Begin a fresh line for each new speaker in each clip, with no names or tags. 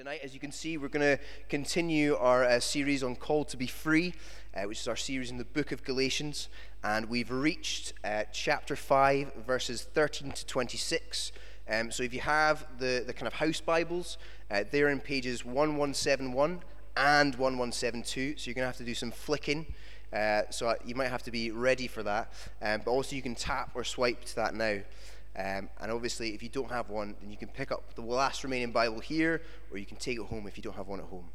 Tonight, as you can see, we're going to continue our uh, series on Called to Be Free, uh, which is our series in the book of Galatians. And we've reached uh, chapter 5, verses 13 to 26. Um, so if you have the, the kind of house Bibles, uh, they're in pages 1171 and 1172. So you're going to have to do some flicking. Uh, so you might have to be ready for that. Um, but also, you can tap or swipe to that now. Um, and obviously, if you don't have one, then you can pick up the last remaining Bible here, or you can take it home if you don't have one at home.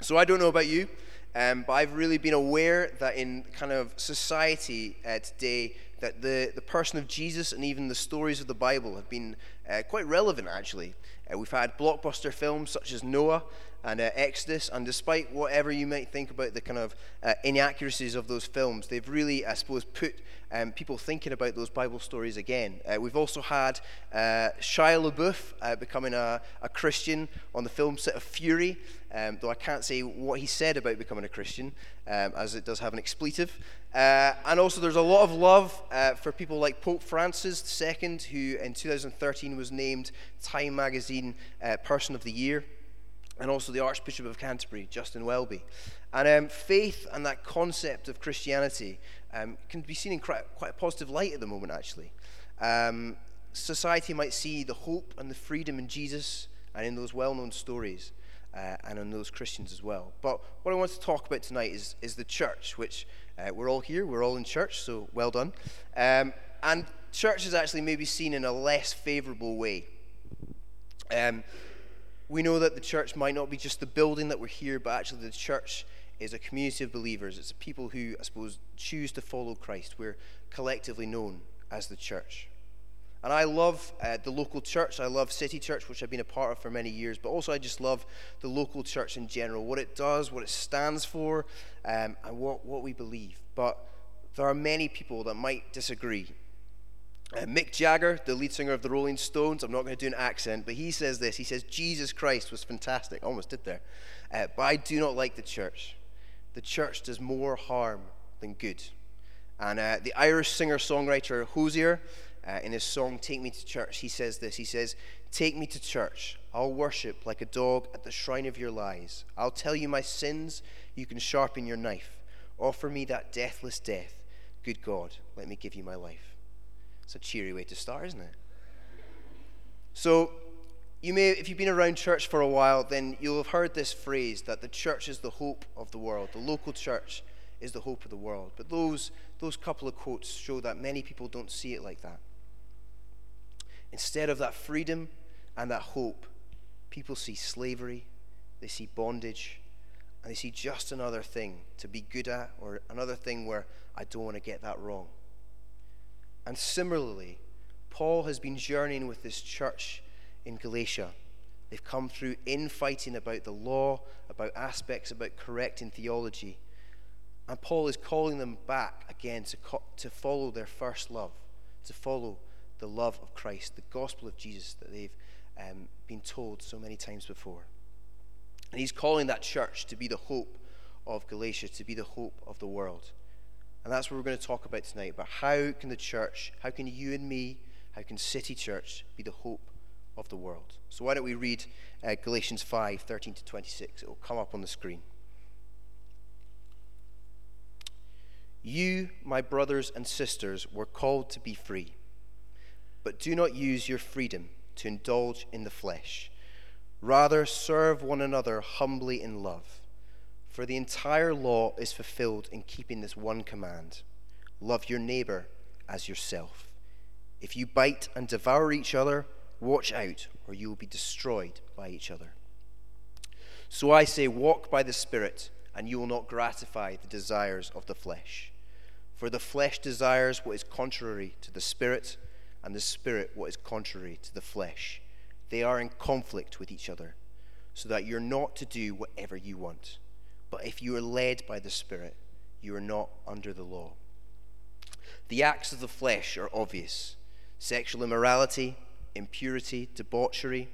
So I don't know about you, um, but I've really been aware that in kind of society uh, today, that the, the person of Jesus and even the stories of the Bible have been uh, quite relevant, actually. Uh, we've had blockbuster films such as Noah and uh, Exodus, and despite whatever you might think about the kind of uh, inaccuracies of those films, they've really, I suppose, put um, people thinking about those Bible stories again. Uh, we've also had uh, Shia LaBeouf uh, becoming a, a, Christian on the film set of Fury, um, though I can't say what he said about becoming a Christian, um, as it does have an expletive. Uh, and also, there's a lot of love for people like Pope Francis II, who in 2013 was named Time Magazine Person of the Year and also the Archbishop of Canterbury, Justin Welby. And um, faith and that concept of Christianity um, can be seen in quite, a positive light at the moment, actually. Um, society might see the hope and the freedom in Jesus and in those well known stories. Uh, and in those Christians as well. But what I want to talk about tonight is, is the church, which uh, we're all here, we're all in church, so well done. Um, and church is actually maybe seen in a less favorable way. Um, we know that the church might not be just the building that we're here, but actually the church is a community of believers. It's people who, I suppose, choose to follow Christ. We're collectively known as the church. And I love uh, the local church. I love City Church, which I've been a part of for many years. But also, I just love the local church in general, what it does, what it stands for, um, and what, what we believe. But there are many people that might disagree. Uh, Mick Jagger, the lead singer of the Rolling Stones, I'm not going to do an accent, but he says this. He says, Jesus Christ was fantastic. Almost did there. Uh, but I do not like the church. The church does more harm than good. And uh, the Irish singer songwriter Hozier, uh, in his song Take Me to Church, he says this. He says, Take me to church. I'll worship like a dog at the shrine of your lies. I'll tell you my sins. You can sharpen your knife. Offer me that deathless death. Good God, let me give you my life. It's a cheery way to start, isn't it? So, you may, if you've been around church for a while, then you'll have heard this phrase that the church is the hope of the world. The local church is the hope of the world. But those, those couple of quotes show that many people don't see it like that. Instead of that freedom and that hope, people see slavery, they see bondage, and they see just another thing to be good at or another thing where I don't want to get that wrong. And similarly, Paul has been journeying with this church in Galatia. They've come through infighting about the law, about aspects about correcting theology. And Paul is calling them back again to, to follow their first love, to follow the love of Christ, the gospel of Jesus that they've um, been told so many times before. And he's calling that church to be the hope of Galatia, to be the hope of the world. And that's what we're going to talk about tonight about how can the church, how can you and me, how can City Church be the hope of the world? So why don't we read uh, Galatians 5 13 to 26? It will come up on the screen. You, my brothers and sisters, were called to be free, but do not use your freedom to indulge in the flesh. Rather, serve one another humbly in love. For the entire law is fulfilled in keeping this one command love your neighbor as yourself. If you bite and devour each other, watch out, or you will be destroyed by each other. So I say, walk by the Spirit, and you will not gratify the desires of the flesh. For the flesh desires what is contrary to the Spirit, and the Spirit what is contrary to the flesh. They are in conflict with each other, so that you're not to do whatever you want. But if you are led by the Spirit, you are not under the law. The acts of the flesh are obvious sexual immorality, impurity, debauchery,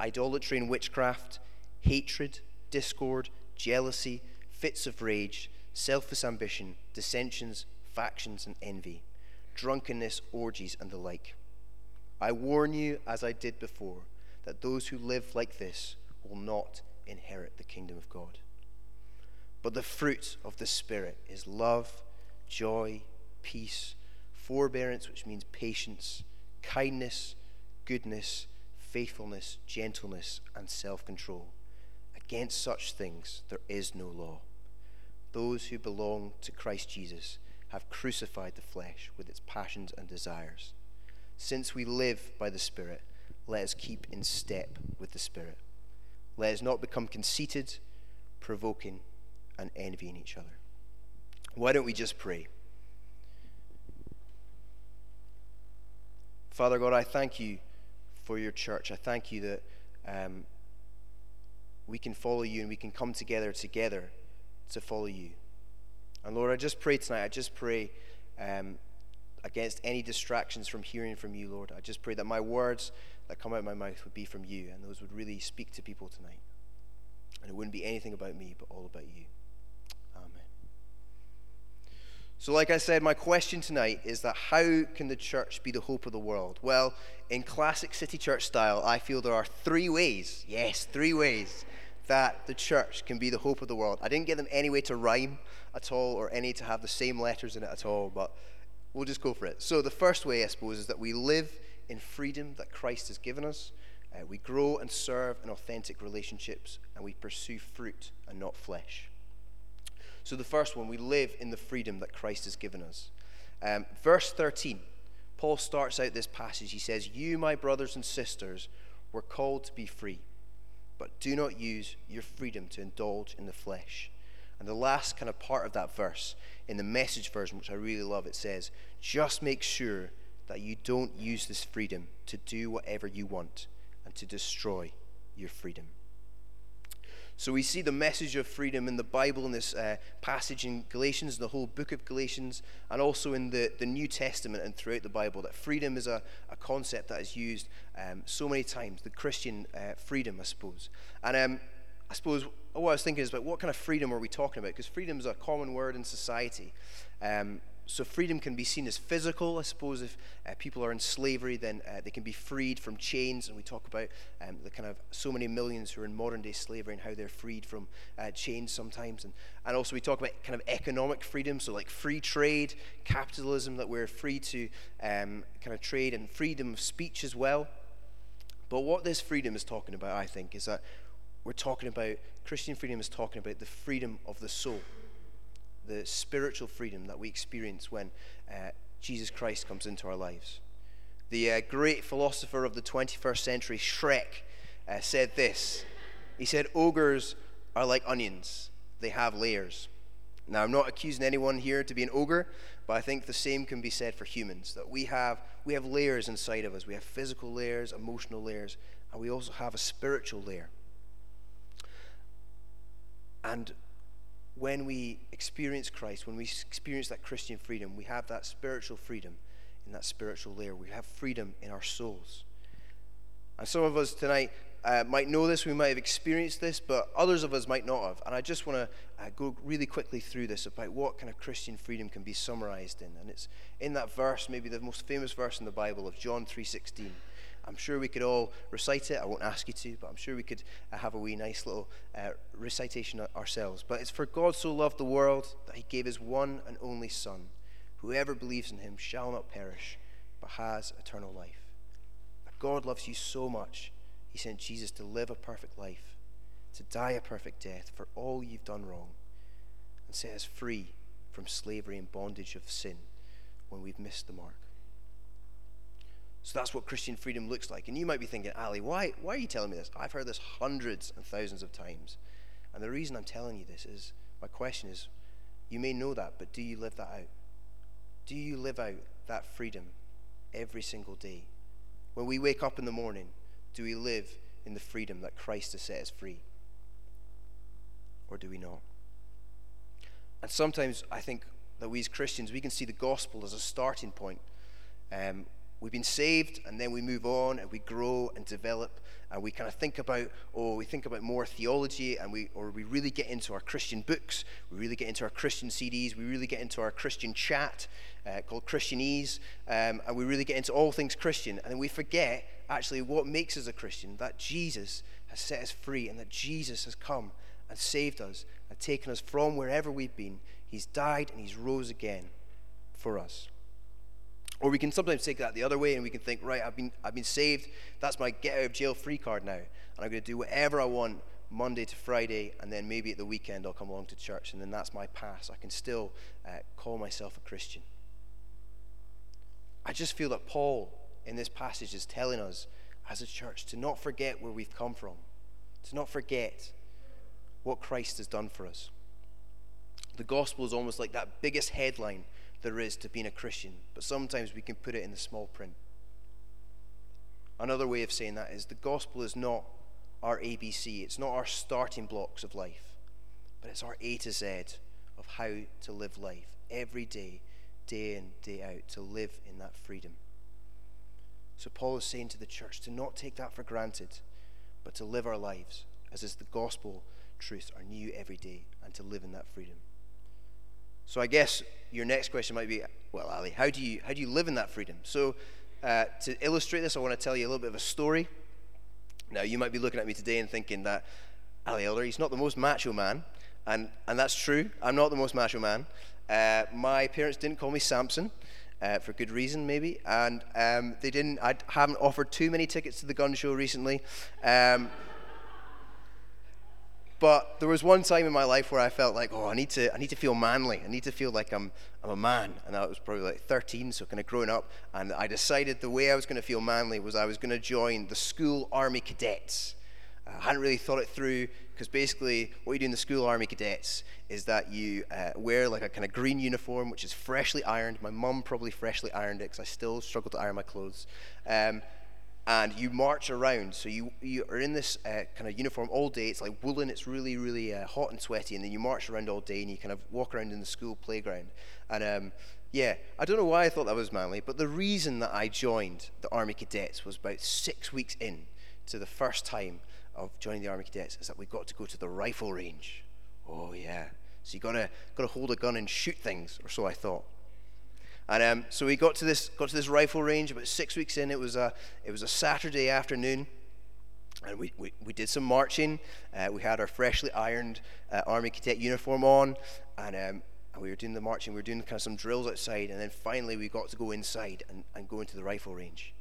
idolatry and witchcraft, hatred, discord, jealousy, fits of rage, selfish ambition, dissensions, factions, and envy, drunkenness, orgies, and the like. I warn you, as I did before, that those who live like this will not inherit the kingdom of God. But the fruit of the Spirit is love, joy, peace, forbearance, which means patience, kindness, goodness, faithfulness, gentleness, and self control. Against such things there is no law. Those who belong to Christ Jesus have crucified the flesh with its passions and desires. Since we live by the Spirit, let us keep in step with the Spirit. Let us not become conceited, provoking, and envying each other. Why don't we just pray? Father God, I thank you for your church. I thank you that um, we can follow you and we can come together together to follow you. And Lord, I just pray tonight, I just pray um, against any distractions from hearing from you, Lord. I just pray that my words that come out of my mouth would be from you and those would really speak to people tonight. And it wouldn't be anything about me, but all about you. So, like I said, my question tonight is that how can the church be the hope of the world? Well, in classic city church style, I feel there are three ways. Yes, three ways that the church can be the hope of the world. I didn't get them any way to rhyme at all or any to have the same letters in it at all, but we'll just go for it. So, the first way, I suppose, is that we live in freedom that Christ has given us. Uh, we grow and serve in authentic relationships, and we pursue fruit and not flesh. So, the first one, we live in the freedom that Christ has given us. Um, verse 13, Paul starts out this passage. He says, You, my brothers and sisters, were called to be free, but do not use your freedom to indulge in the flesh. And the last kind of part of that verse, in the message version, which I really love, it says, Just make sure that you don't use this freedom to do whatever you want and to destroy your freedom. So we see the message of freedom in the Bible in this uh, passage in Galatians, in the whole book of Galatians, and also in the, the New Testament and throughout the Bible. That freedom is a, a concept that is used um, so many times, the Christian uh, freedom, I suppose. And um, I suppose what I was thinking is about what kind of freedom are we talking about? Because freedom is a common word in society. Um, so freedom can be seen as physical. I suppose if uh, people are in slavery, then uh, they can be freed from chains. And we talk about um, the kind of so many millions who are in modern day slavery and how they're freed from uh, chains sometimes. And, and also we talk about kind of economic freedom, so like free trade, capitalism, that we're free to um, kind of trade, and freedom of speech as well. But what this freedom is talking about, I think, is that we're talking about, Christian freedom is talking about the freedom of the soul the spiritual freedom that we experience when uh, Jesus Christ comes into our lives. The uh, great philosopher of the 21st century, Shrek, uh, said this. He said, Ogres are like onions, they have layers. Now, I'm not accusing anyone here to be an ogre, but I think the same can be said for humans that we have, we have layers inside of us. We have physical layers, emotional layers, and we also have a spiritual layer. And when we experience Christ, when we experience that Christian freedom, we have that spiritual freedom in that spiritual layer. We have freedom in our souls. And some of us tonight uh, might know this, we might have experienced this, but others of us might not have. And I just want to uh, go really quickly through this about what kind of Christian freedom can be summarized in. And it's in that verse, maybe the most famous verse in the Bible of John 3:16. I'm sure we could all recite it. I won't ask you to, but I'm sure we could uh, have a wee nice little uh, recitation ourselves. But it's for God so loved the world that he gave his one and only Son. Whoever believes in him shall not perish, but has eternal life. But God loves you so much, he sent Jesus to live a perfect life, to die a perfect death for all you've done wrong, and set us free from slavery and bondage of sin when we've missed the mark. So that's what Christian freedom looks like. And you might be thinking, Ali, why, why are you telling me this? I've heard this hundreds and thousands of times. And the reason I'm telling you this is my question is you may know that, but do you live that out? Do you live out that freedom every single day? When we wake up in the morning, do we live in the freedom that Christ has set us free? Or do we not? And sometimes I think that we as Christians, we can see the gospel as a starting point. Um, We've been saved, and then we move on and we grow and develop, and we kind of think about, oh, we think about more theology, and we, or we really get into our Christian books, we really get into our Christian CDs, we really get into our Christian chat uh, called Christianese, um, and we really get into all things Christian, and then we forget actually what makes us a Christian that Jesus has set us free and that Jesus has come and saved us and taken us from wherever we've been. He's died and he's rose again for us. Or we can sometimes take that the other way and we can think, right, I've been, I've been saved. That's my get out of jail free card now. And I'm going to do whatever I want Monday to Friday. And then maybe at the weekend I'll come along to church. And then that's my pass. I can still uh, call myself a Christian. I just feel that Paul in this passage is telling us as a church to not forget where we've come from, to not forget what Christ has done for us. The gospel is almost like that biggest headline there is to being a Christian, but sometimes we can put it in the small print. Another way of saying that is the gospel is not our ABC, it's not our starting blocks of life, but it's our A to Z of how to live life every day, day in, day out, to live in that freedom. So Paul is saying to the church to not take that for granted, but to live our lives as is the gospel truths are new every day and to live in that freedom. So I guess your next question might be, well, Ali, how do you how do you live in that freedom? So uh, to illustrate this, I want to tell you a little bit of a story. Now you might be looking at me today and thinking that Ali Elder, he's not the most macho man, and and that's true. I'm not the most macho man. Uh, my parents didn't call me Samson. Uh, for good reason, maybe. And um, they didn't. I haven't offered too many tickets to the gun show recently. Um, but there was one time in my life where I felt like, oh, I need to, I need to feel manly. I need to feel like I'm, I'm a man. And that was probably like 13, so kind of growing up. And I decided the way I was going to feel manly was I was going to join the school army cadets. I hadn't really thought it through because basically what you do in the school army cadets is that you uh, wear like a kind of green uniform, which is freshly ironed. My mum probably freshly ironed it because I still struggle to iron my clothes. Um, and you march around. So you, you are in this uh, kind of uniform all day. It's like woolen. It's really, really uh, hot and sweaty. And then you march around all day and you kind of walk around in the school playground. And um, yeah, I don't know why I thought that was manly, but the reason that I joined the Army Cadets was about six weeks in to the first time of joining the Army Cadets is that we got to go to the rifle range. Oh yeah. So you gotta gotta hold a gun and shoot things, or so I thought. And um, so we got to this got to this rifle range about six weeks in. It was a it was a Saturday afternoon, and we, we, we did some marching. Uh, we had our freshly ironed uh, army cadet uniform on, and, um, we were doing the marching. We were doing kind of some drills outside, and then finally we got to go inside and, and go into the rifle range.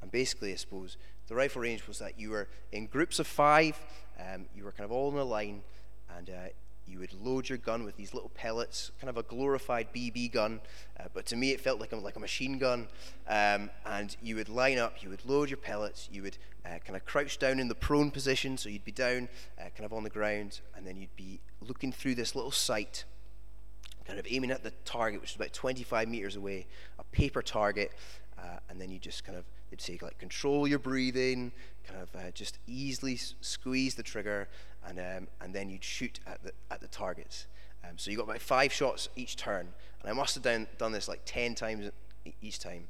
And basically, I suppose the rifle range was that you were in groups of five. Um, you were kind of all in a line, and uh, you would load your gun with these little pellets, kind of a glorified BB gun, uh, but to me it felt like a, like a machine gun. Um, and you would line up, you would load your pellets, you would uh, kind of crouch down in the prone position, so you'd be down uh, kind of on the ground, and then you'd be looking through this little sight, kind of aiming at the target, which is about 25 meters away, a paper target, uh, and then you just kind of they'd say like control your breathing, kind of uh, just easily s- squeeze the trigger, and, um, and then you'd shoot at the, at the targets. Um, so you got about five shots each turn, and I must have done, done this like 10 times each time.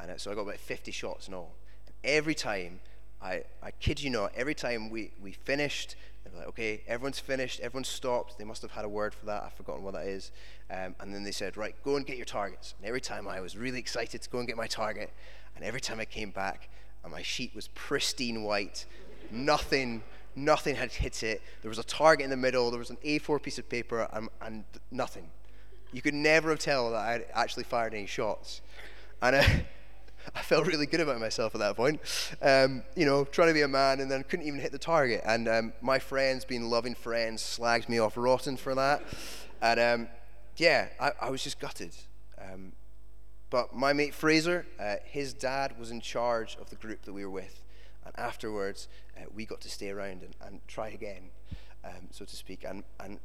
And uh, so I got about 50 shots in all. And every time, I, I kid you not, every time we, we finished, they were like, okay, everyone's finished, everyone's stopped. They must have had a word for that. I've forgotten what that is. Um, and then they said, right, go and get your targets. And every time I was really excited to go and get my target. And every time I came back, and my sheet was pristine white, nothing Nothing had hit it. There was a target in the middle. There was an A4 piece of paper and, and nothing. You could never have tell that I had actually fired any shots. And uh, I felt really good about myself at that point. Um, you know, trying to be a man and then couldn't even hit the target. And um, my friends, being loving friends, slagged me off rotten for that. And um, yeah, I, I, was just gutted. But my mate Fraser, uh, his dad was in charge of the group that we were with. And afterwards, uh, we got to stay around and, and try again, um, so to speak. And, and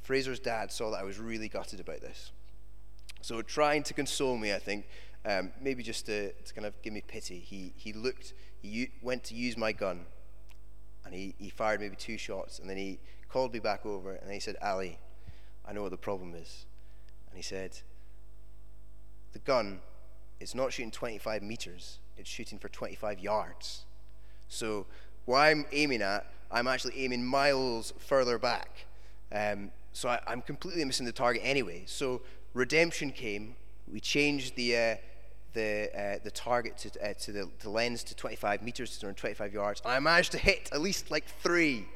Fraser's dad saw that I was really gutted about this. So, trying to console me, I think, um, maybe just to, to, kind of give me pity, he, he looked, he u- went to use my gun, and he, he fired maybe two shots, and then he called me back over, and he said, Ali, I know what the problem is. And he said, The gun is not shooting 25 meters, it's shooting for 25 yards. So, what I'm aiming at, I'm actually aiming miles further back. Um, so, I, am completely missing the target anyway. So, redemption came. We changed the, uh, the, uh, the target to, uh, to the, the lens to 25 meters, to 25 yards, I managed to hit at least like three.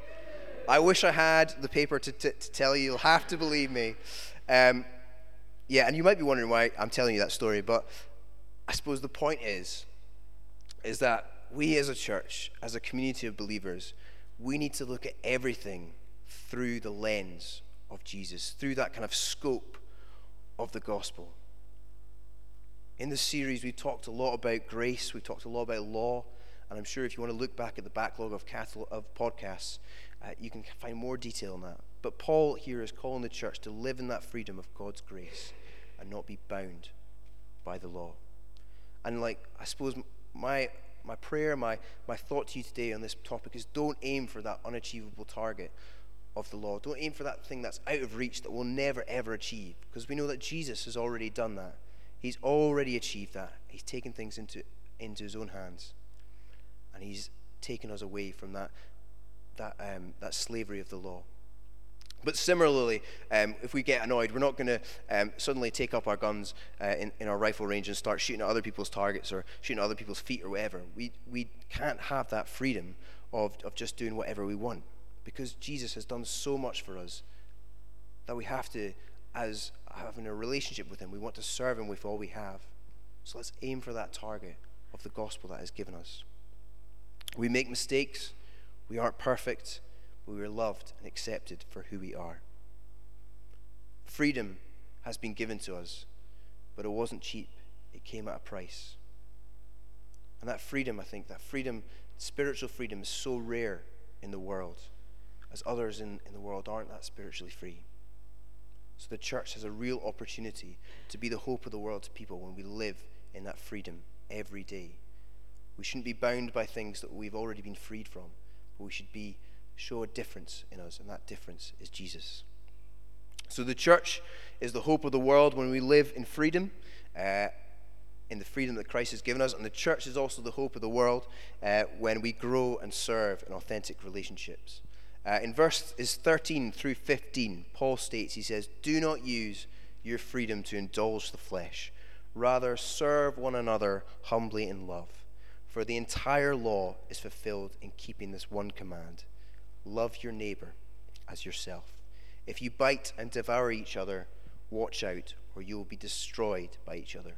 I wish I had the paper to, to, to tell you. You'll have to believe me. Um, yeah, and you might be wondering why I'm telling you that story, but I suppose the point is, is that we as a church, as a community of believers, we need to look at everything through the lens of Jesus, through that kind of scope of the gospel. In this series, we've talked a lot about grace, we've talked a lot about law, and I'm sure if you want to look back at the backlog of, catalog, of podcasts, uh, you can find more detail on that. But Paul here is calling the church to live in that freedom of God's grace and not be bound by the law. And like, I suppose my my prayer, my, my thought to you today on this topic is don't aim for that unachievable target of the law. Don't aim for that thing that's out of reach that we'll never ever achieve. Because we know that Jesus has already done that. He's already achieved that. He's taken things into, into his own hands. And he's taken us away from that, that, um, that slavery of the law. But similarly, um, if we get annoyed, we're not going to um, suddenly take up our guns uh, in, in our rifle range and start shooting at other people's targets or shooting at other people's feet or whatever. We, we can't have that freedom of, of just doing whatever we want because Jesus has done so much for us that we have to, as having a relationship with Him, we want to serve Him with all we have. So let's aim for that target of the gospel that has given us. We make mistakes, we aren't perfect we were loved and accepted for who we are. Freedom has been given to us, but it wasn't cheap, it came at a price. And that freedom, I think, that freedom, spiritual freedom, is so rare in the world, as others in, in the world aren't that spiritually free. So the church has a real opportunity to be the hope of the world to people when we live in that freedom every day. We shouldn't be bound by things that we've already been freed from, but we should be show a difference in us, and that difference is Jesus. So the church is the hope of the world when we live in freedom, uh, in the freedom that Christ has given us, and the church is also the hope of the world uh, when we grow and serve in authentic relationships. Uh, in verses 13 through 15, Paul states, he says, Do not use your freedom to indulge the flesh. Rather, serve one another humbly in love. For the entire law is fulfilled in keeping this one command Love your neighbor as yourself. If you bite and devour each other, watch out, or you will be destroyed by each other.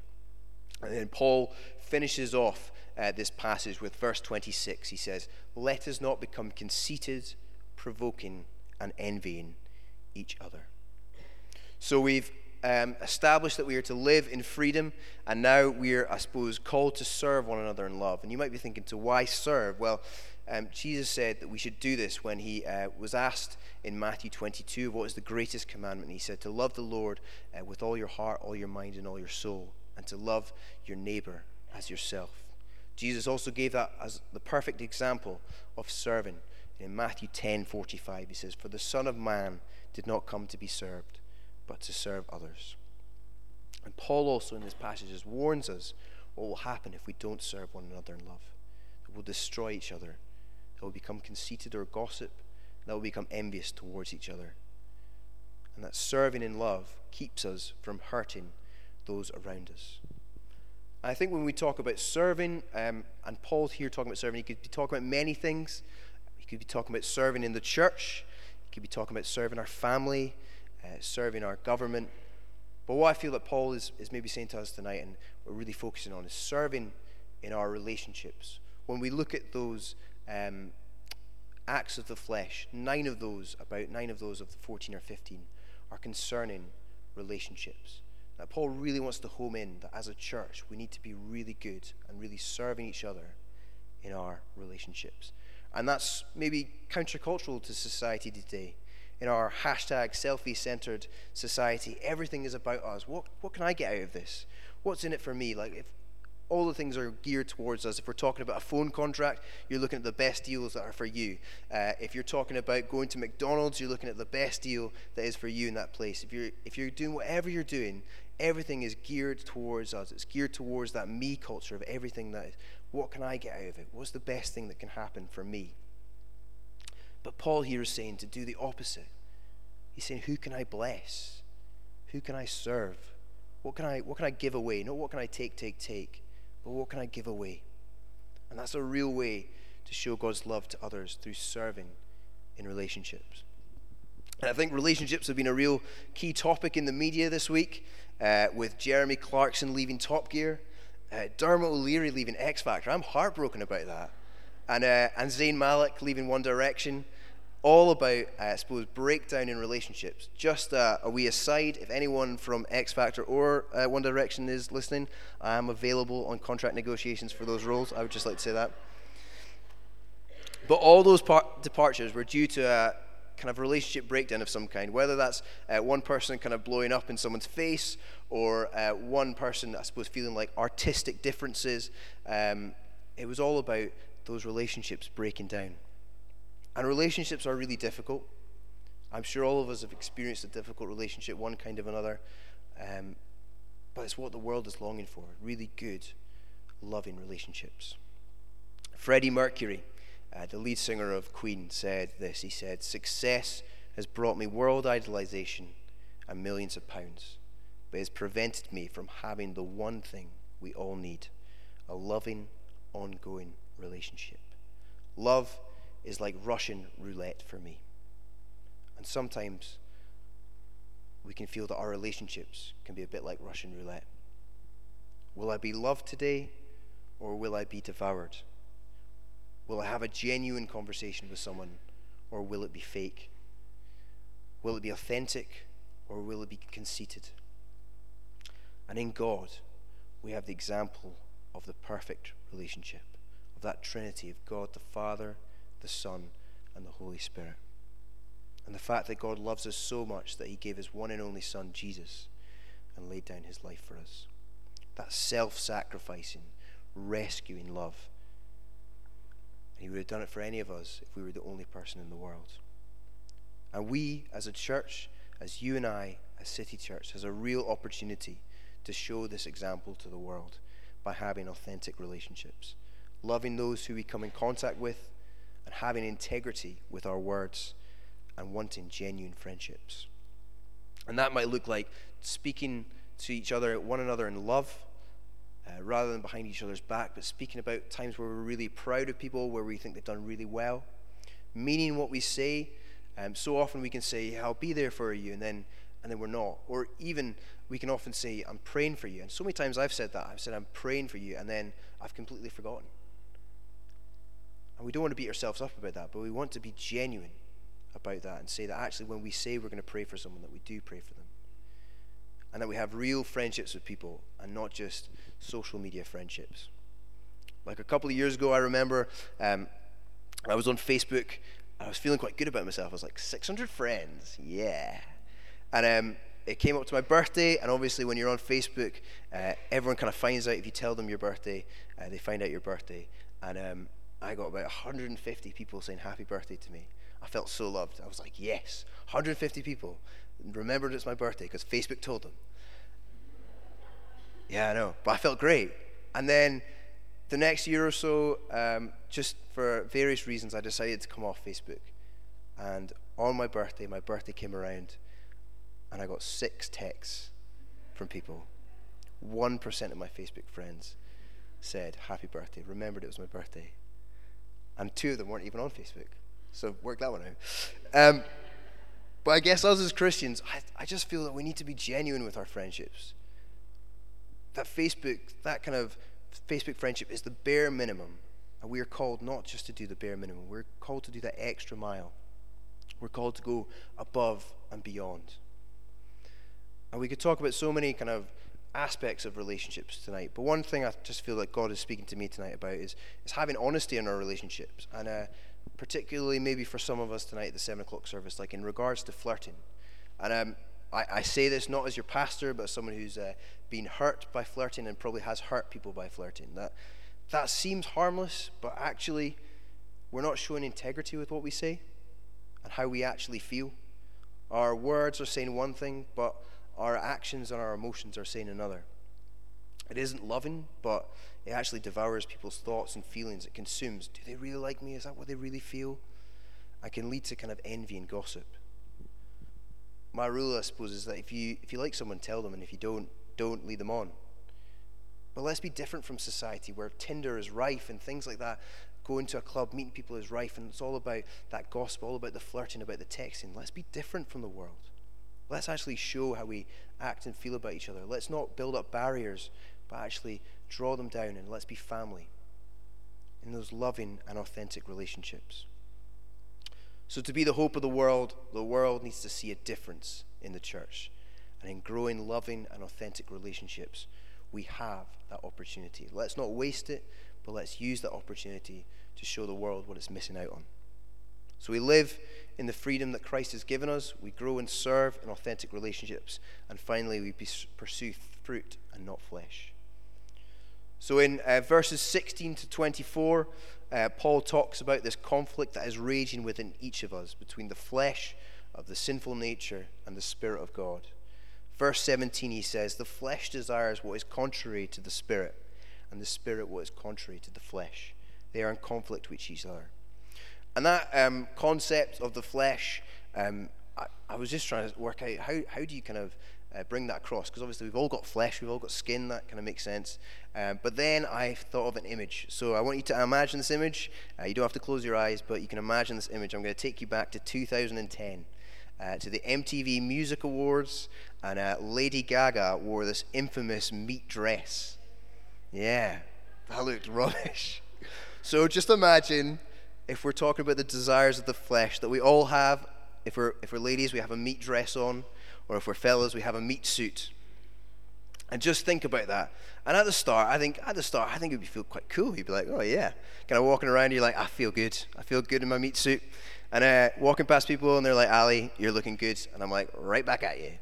And then Paul finishes off uh, this passage with verse 26. He says, Let us not become conceited, provoking, and envying each other. So we've um, established that we are to live in freedom, and now we're, I suppose, called to serve one another in love. And you might be thinking, to why serve? Well, um, Jesus said that we should do this when he uh, was asked in Matthew 22 what is the greatest commandment. He said to love the Lord uh, with all your heart, all your mind, and all your soul, and to love your neighbor as yourself. Jesus also gave that as the perfect example of serving. In Matthew 10:45, he says, "For the Son of Man did not come to be served, but to serve others." And Paul also in his passages warns us what will happen if we don't serve one another in love. We'll destroy each other that will become conceited or gossip, that will become envious towards each other. And that serving in love keeps us from hurting those around us. I think when we talk about serving, um, and Paul's here talking about serving, he could be talking about many things. He could be talking about serving in the church, he could be talking about serving our family, uh, serving our government. But what I feel that Paul is, is maybe saying to us tonight, and we're really focusing on, is serving in our relationships. When we look at those um, acts of the flesh, nine of those, about nine of those of the 14 or 15, are concerning relationships. Now, Paul really wants to home in that as a church, we need to be really good and really serving each other in our relationships. And that's maybe countercultural to society today. In our hashtag selfie centered society, everything is about us. What, what can I get out of this? What's in it for me? Like, if all the things are geared towards us. If we're talking about a phone contract, you're looking at the best deals that are for you. Uh, if you're talking about going to McDonald's, you're looking at the best deal that is for you in that place. If you're if you're doing whatever you're doing, everything is geared towards us. It's geared towards that me culture of everything that is. What can I get out of it? What's the best thing that can happen for me? But Paul here is saying to do the opposite. He's saying, Who can I bless? Who can I serve? What can I, what can I give away? Not what can I take, take, take, but what can I give away? And that's a real way to show God's love to others through serving in relationships. And I think relationships have been a real key topic in the media this week, uh, with Jeremy Clarkson leaving Top Gear, uh, Dermot O'Leary leaving X Factor. I'm heartbroken about that. And, uh, and Zayn Malik leaving One Direction. All about, I suppose, breakdown in relationships. Just uh, a wee aside if anyone from X Factor or uh, One Direction is listening, I am available on contract negotiations for those roles. I would just like to say that. But all those par- departures were due to a kind of relationship breakdown of some kind, whether that's uh, one person kind of blowing up in someone's face or uh, one person, I suppose, feeling like artistic differences. Um, it was all about those relationships breaking down. And relationships are really difficult. I'm sure all of us have experienced a difficult relationship, one kind of another. Um, but it's what the world is longing for really good, loving relationships. Freddie Mercury uh, the lead singer of Queen said this. He said, Success has brought me world idolization and millions of pounds, but has prevented me from having the one thing we all need a loving, ongoing relationship. Love is like Russian roulette for me. And sometimes we can feel that our relationships can be a bit like Russian roulette. Will I be loved today or will I be devoured? Will I have a genuine conversation with someone, or will it be fake? Will it be authentic, or will it be conceited? And in God, we have the example of the perfect relationship, of that Trinity of God the Father, the Son, and the Holy Spirit. And the fact that God loves us so much that He gave His one and only Son, Jesus, and laid down His life for us. That self sacrificing, rescuing love and he would have done it for any of us if we were the only person in the world. And we, as a church, as you and I, as City Church, has a real opportunity to show this example to the world by having authentic relationships, loving those who we come in contact with, and having integrity with our words, and wanting genuine friendships. And that might look like speaking to each other, one another in love, uh, rather than behind each other's back, but speaking about times where we're really proud of people, where we think they've done really well, meaning what we say. Um, so often we can say, "I'll be there for you," and then and then we're not. Or even we can often say, "I'm praying for you," and so many times I've said that. I've said, "I'm praying for you," and then I've completely forgotten. And we don't want to beat ourselves up about that, but we want to be genuine about that and say that actually, when we say we're going to pray for someone, that we do pray for them and that we have real friendships with people and not just social media friendships. Like a couple of years ago, I remember um, I was on Facebook I was feeling quite good about myself. I was like, 600 friends, yeah. And um, it came up to my birthday, and obviously, when you're on Facebook, uh, everyone kind of finds out if you tell them your birthday, uh, they find out your birthday. And um, I got about 150 people saying happy birthday to me. I felt so loved. I was like, yes, 150 people remembered it's my birthday because Facebook told them. Yeah, I know. But I felt great. And then the next year or so, um, just for various reasons, I decided to come off Facebook. And on my birthday, my birthday came around, and I got six texts from people. 1% of my Facebook friends said, Happy birthday, remembered it was my birthday. And two of them weren't even on Facebook. So work that one out. Um, but I guess us as Christians, I, I just feel that we need to be genuine with our friendships. That Facebook, that kind of Facebook friendship is the bare minimum. And we are called not just to do the bare minimum, we're called to do that extra mile. We're called to go above and beyond. And we could talk about so many kind of aspects of relationships tonight. But one thing I just feel like God is speaking to me tonight about is, is having honesty in our relationships. And uh, particularly maybe for some of us tonight at the 7 o'clock service, like in regards to flirting. And um, I, I, say this not as your pastor, but as someone who's uh, been hurt by flirting and probably has hurt people by flirting. That, that seems harmless, but actually, we're not showing integrity with what we say and how we actually feel. Our words are saying one thing, but our actions and our emotions are saying another. It isn't loving, but it actually devours people's thoughts and feelings. It consumes. Do they really like me? Is that what they really feel? I can lead to kind of envy and gossip. My rule, I suppose, is that if you if you like someone, tell them, and if you don't, don't lead them on. But let's be different from society where Tinder is rife and things like that. Going to a club, meeting people is rife, and it's all about that gospel, all about the flirting, about the texting. Let's be different from the world. Let's actually show how we act and feel about each other. Let's not build up barriers, but actually draw them down and let's be family in those loving and authentic relationships. So, to be the hope of the world, the world needs to see a difference in the church. And in growing loving and authentic relationships, we have that opportunity. Let's not waste it, but let's use that opportunity to show the world what it's missing out on. So we live in the freedom that Christ has given us. We grow and serve in authentic relationships. And finally, we pursue fruit and not flesh. So in uh, verses 16 to 24, uh, Paul talks about this conflict that is raging within each of us between the flesh of the sinful nature and the Spirit of God. Verse 17, he says, The flesh desires what is contrary to the Spirit, and the Spirit what is contrary to the flesh. They are in conflict with each other. And that um, concept of the flesh, um, I, I, was just trying to work out how, how do you kind of uh, bring that across? Because obviously we've all got flesh, we've all got skin, that kind of makes sense. Um, but then I thought of an image. So I want you to imagine this image. Uh, you don't have to close your eyes, but you can imagine this image. I'm going to take you back to 2010. Uh, to the MTV Music Awards, and uh, Lady Gaga wore this infamous meat dress. Yeah, that looked rubbish. So just imagine if we're talking about the desires of the flesh that we all have, if we're, if we're ladies, we have a meat dress on, or if we're fellas, we have a meat suit. And just think about that. And at the start, I think at the start, I think it would feel quite cool. You'd be like, oh yeah, kind of walking around, you're like, I feel good. I feel good in my meat suit. And uh, walking past people, and they're like, Ali, you're looking good. And I'm like, right back at you.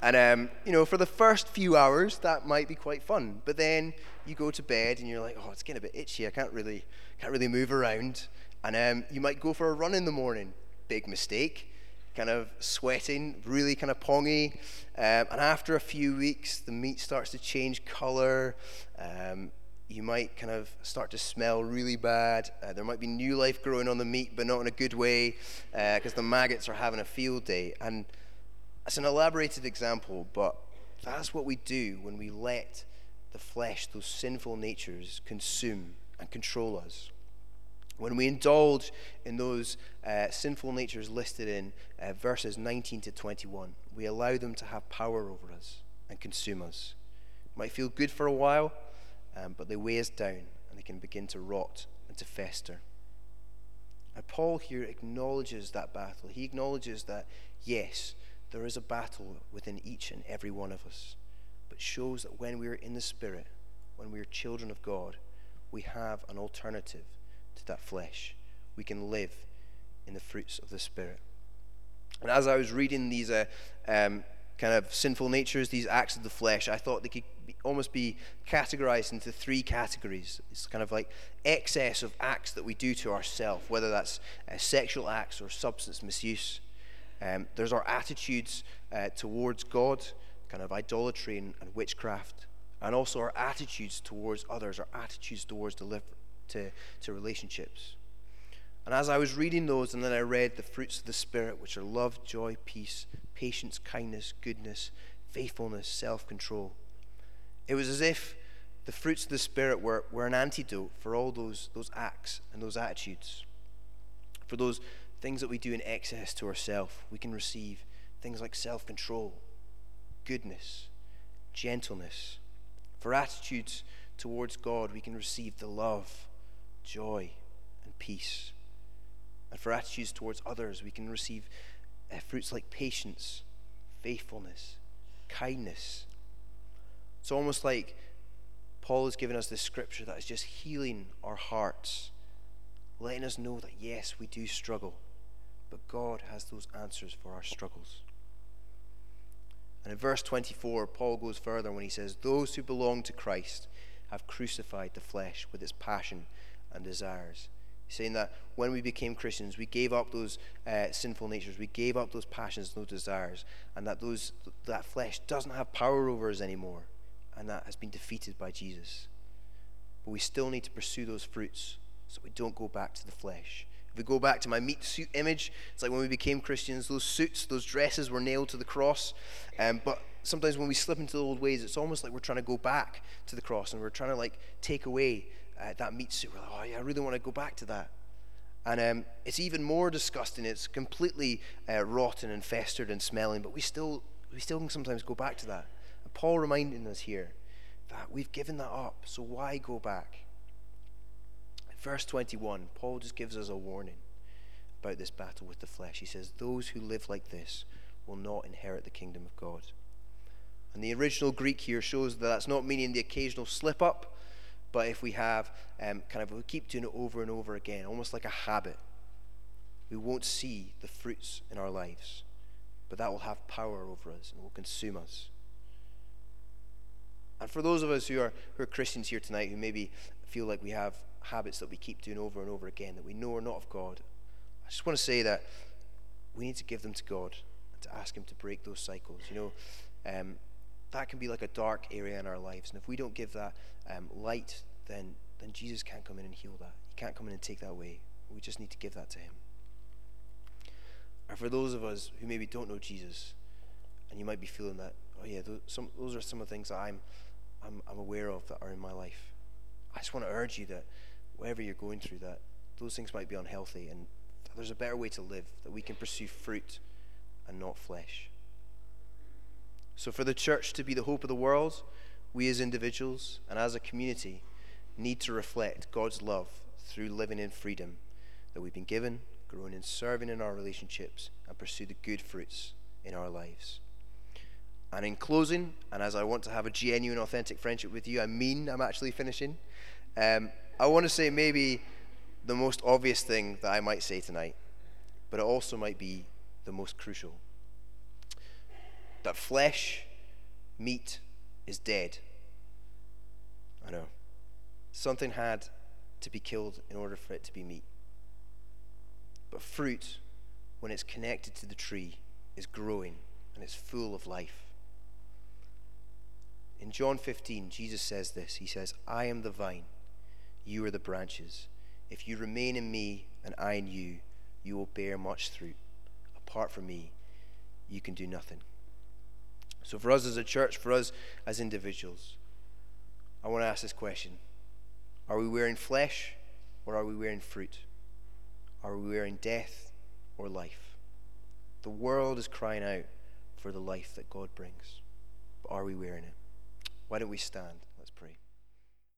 And um, you know, for the first few hours, that might be quite fun. But then you go to bed, and you're like, oh, it's getting a bit itchy. I can't really, can't really move around. And um, you might go for a run in the morning. Big mistake. Kind of sweating, really kind of pongy. Um, and after a few weeks, the meat starts to change color. Um, you might kind of start to smell really bad. Uh, there might be new life growing on the meat, but not in a good way because uh, the maggots are having a field day. And it's an elaborated example, but that's what we do when we let the flesh, those sinful natures, consume and control us. When we indulge in those uh, sinful natures listed in uh, verses 19 to 21, we allow them to have power over us and consume us. It might feel good for a while, um, but they weigh us down and they can begin to rot and to fester. And Paul here acknowledges that battle. He acknowledges that, yes, there is a battle within each and every one of us, but shows that when we are in the Spirit, when we are children of God, we have an alternative to that flesh. We can live in the fruits of the Spirit. And as I was reading these uh, um, kind of sinful natures, these acts of the flesh, I thought they could be, almost be categorized into three categories. It's kind of like excess of acts that we do to ourselves, whether that's uh, sexual acts or substance misuse. Um, there's our attitudes uh, towards God, kind of idolatry and, and, witchcraft, and also our attitudes towards others, our attitudes towards deliver, to, to relationships. And as I was reading those, and then I read the fruits of the Spirit, which are love, joy, peace, patience, kindness, goodness, faithfulness, self control, it was as if the fruits of the Spirit were, were an antidote for all those, those acts and those attitudes. For those things that we do in excess to ourselves, we can receive things like self control, goodness, gentleness. For attitudes towards God, we can receive the love, joy, and peace. And for attitudes towards others, we can receive uh, fruits like patience, faithfulness, kindness. It's almost like Paul has given us this scripture that is just healing our hearts, letting us know that yes, we do struggle, but God has those answers for our struggles. And in verse 24, Paul goes further when he says, Those who belong to Christ have crucified the flesh with its passion and desires. saying that when we became Christians, we gave up those uh, sinful natures, we gave up those passions, those desires, and that those that flesh doesn't have power over us anymore, and that has been defeated by Jesus. But we still need to pursue those fruits so we don't go back to the flesh. If we go back to my meat suit image, it's like when we became Christians, those suits, those dresses were nailed to the cross. Um, but sometimes when we slip into the old ways, it's almost like we're trying to go back to the cross and we're trying to like take away uh, that meat suit. We're like, oh, yeah, I really want to go back to that. And um, it's even more disgusting. It's completely uh, rotten and festered and smelling, but we still, we still can sometimes go back to that. And Paul reminding us here that we've given that up, so why go back? Verse 21, Paul just gives us a warning about this battle with the flesh. He says, Those who live like this will not inherit the kingdom of God. And the original Greek here shows that that's not meaning the occasional slip up, but if we have um, kind of, we keep doing it over and over again, almost like a habit, we won't see the fruits in our lives. But that will have power over us and will consume us. And for those of us who are, who are Christians here tonight who maybe feel like we have habits that we keep doing over and over again that we know are not of God, I just want to say that we need to give them to God and to ask Him to break those cycles. You know, um, that can be like a dark area in our lives. And if we don't give that um, light, then, then Jesus can't come in and heal that. He can't come in and take that away. We just need to give that to Him. And for those of us who maybe don't know Jesus, and you might be feeling that, oh yeah, those, some, those are some of the things that I'm, I'm, I'm aware of that are in my life. I just want to urge you that whatever you're going through, that those things might be unhealthy, and there's a better way to live, that we can pursue fruit and not flesh. So, for the church to be the hope of the world, we as individuals and as a community need to reflect God's love through living in freedom that we've been given, growing and serving in our relationships, and pursue the good fruits in our lives. And in closing, and as I want to have a genuine, authentic friendship with you, I mean I'm actually finishing. Um, I want to say maybe the most obvious thing that I might say tonight, but it also might be the most crucial that flesh, meat, is dead. I know. Something had to be killed in order for it to be meat. But fruit, when it's connected to the tree, is growing and it's full of life. In John 15, Jesus says this He says, I am the vine, you are the branches. If you remain in me and I in you, you will bear much fruit. Apart from me, you can do nothing. So, for us as a church, for us as individuals, I want to ask this question Are we wearing flesh or are we wearing fruit? Are we wearing death or life? The world is crying out for the life that God brings. But are we wearing it? Why don't we stand?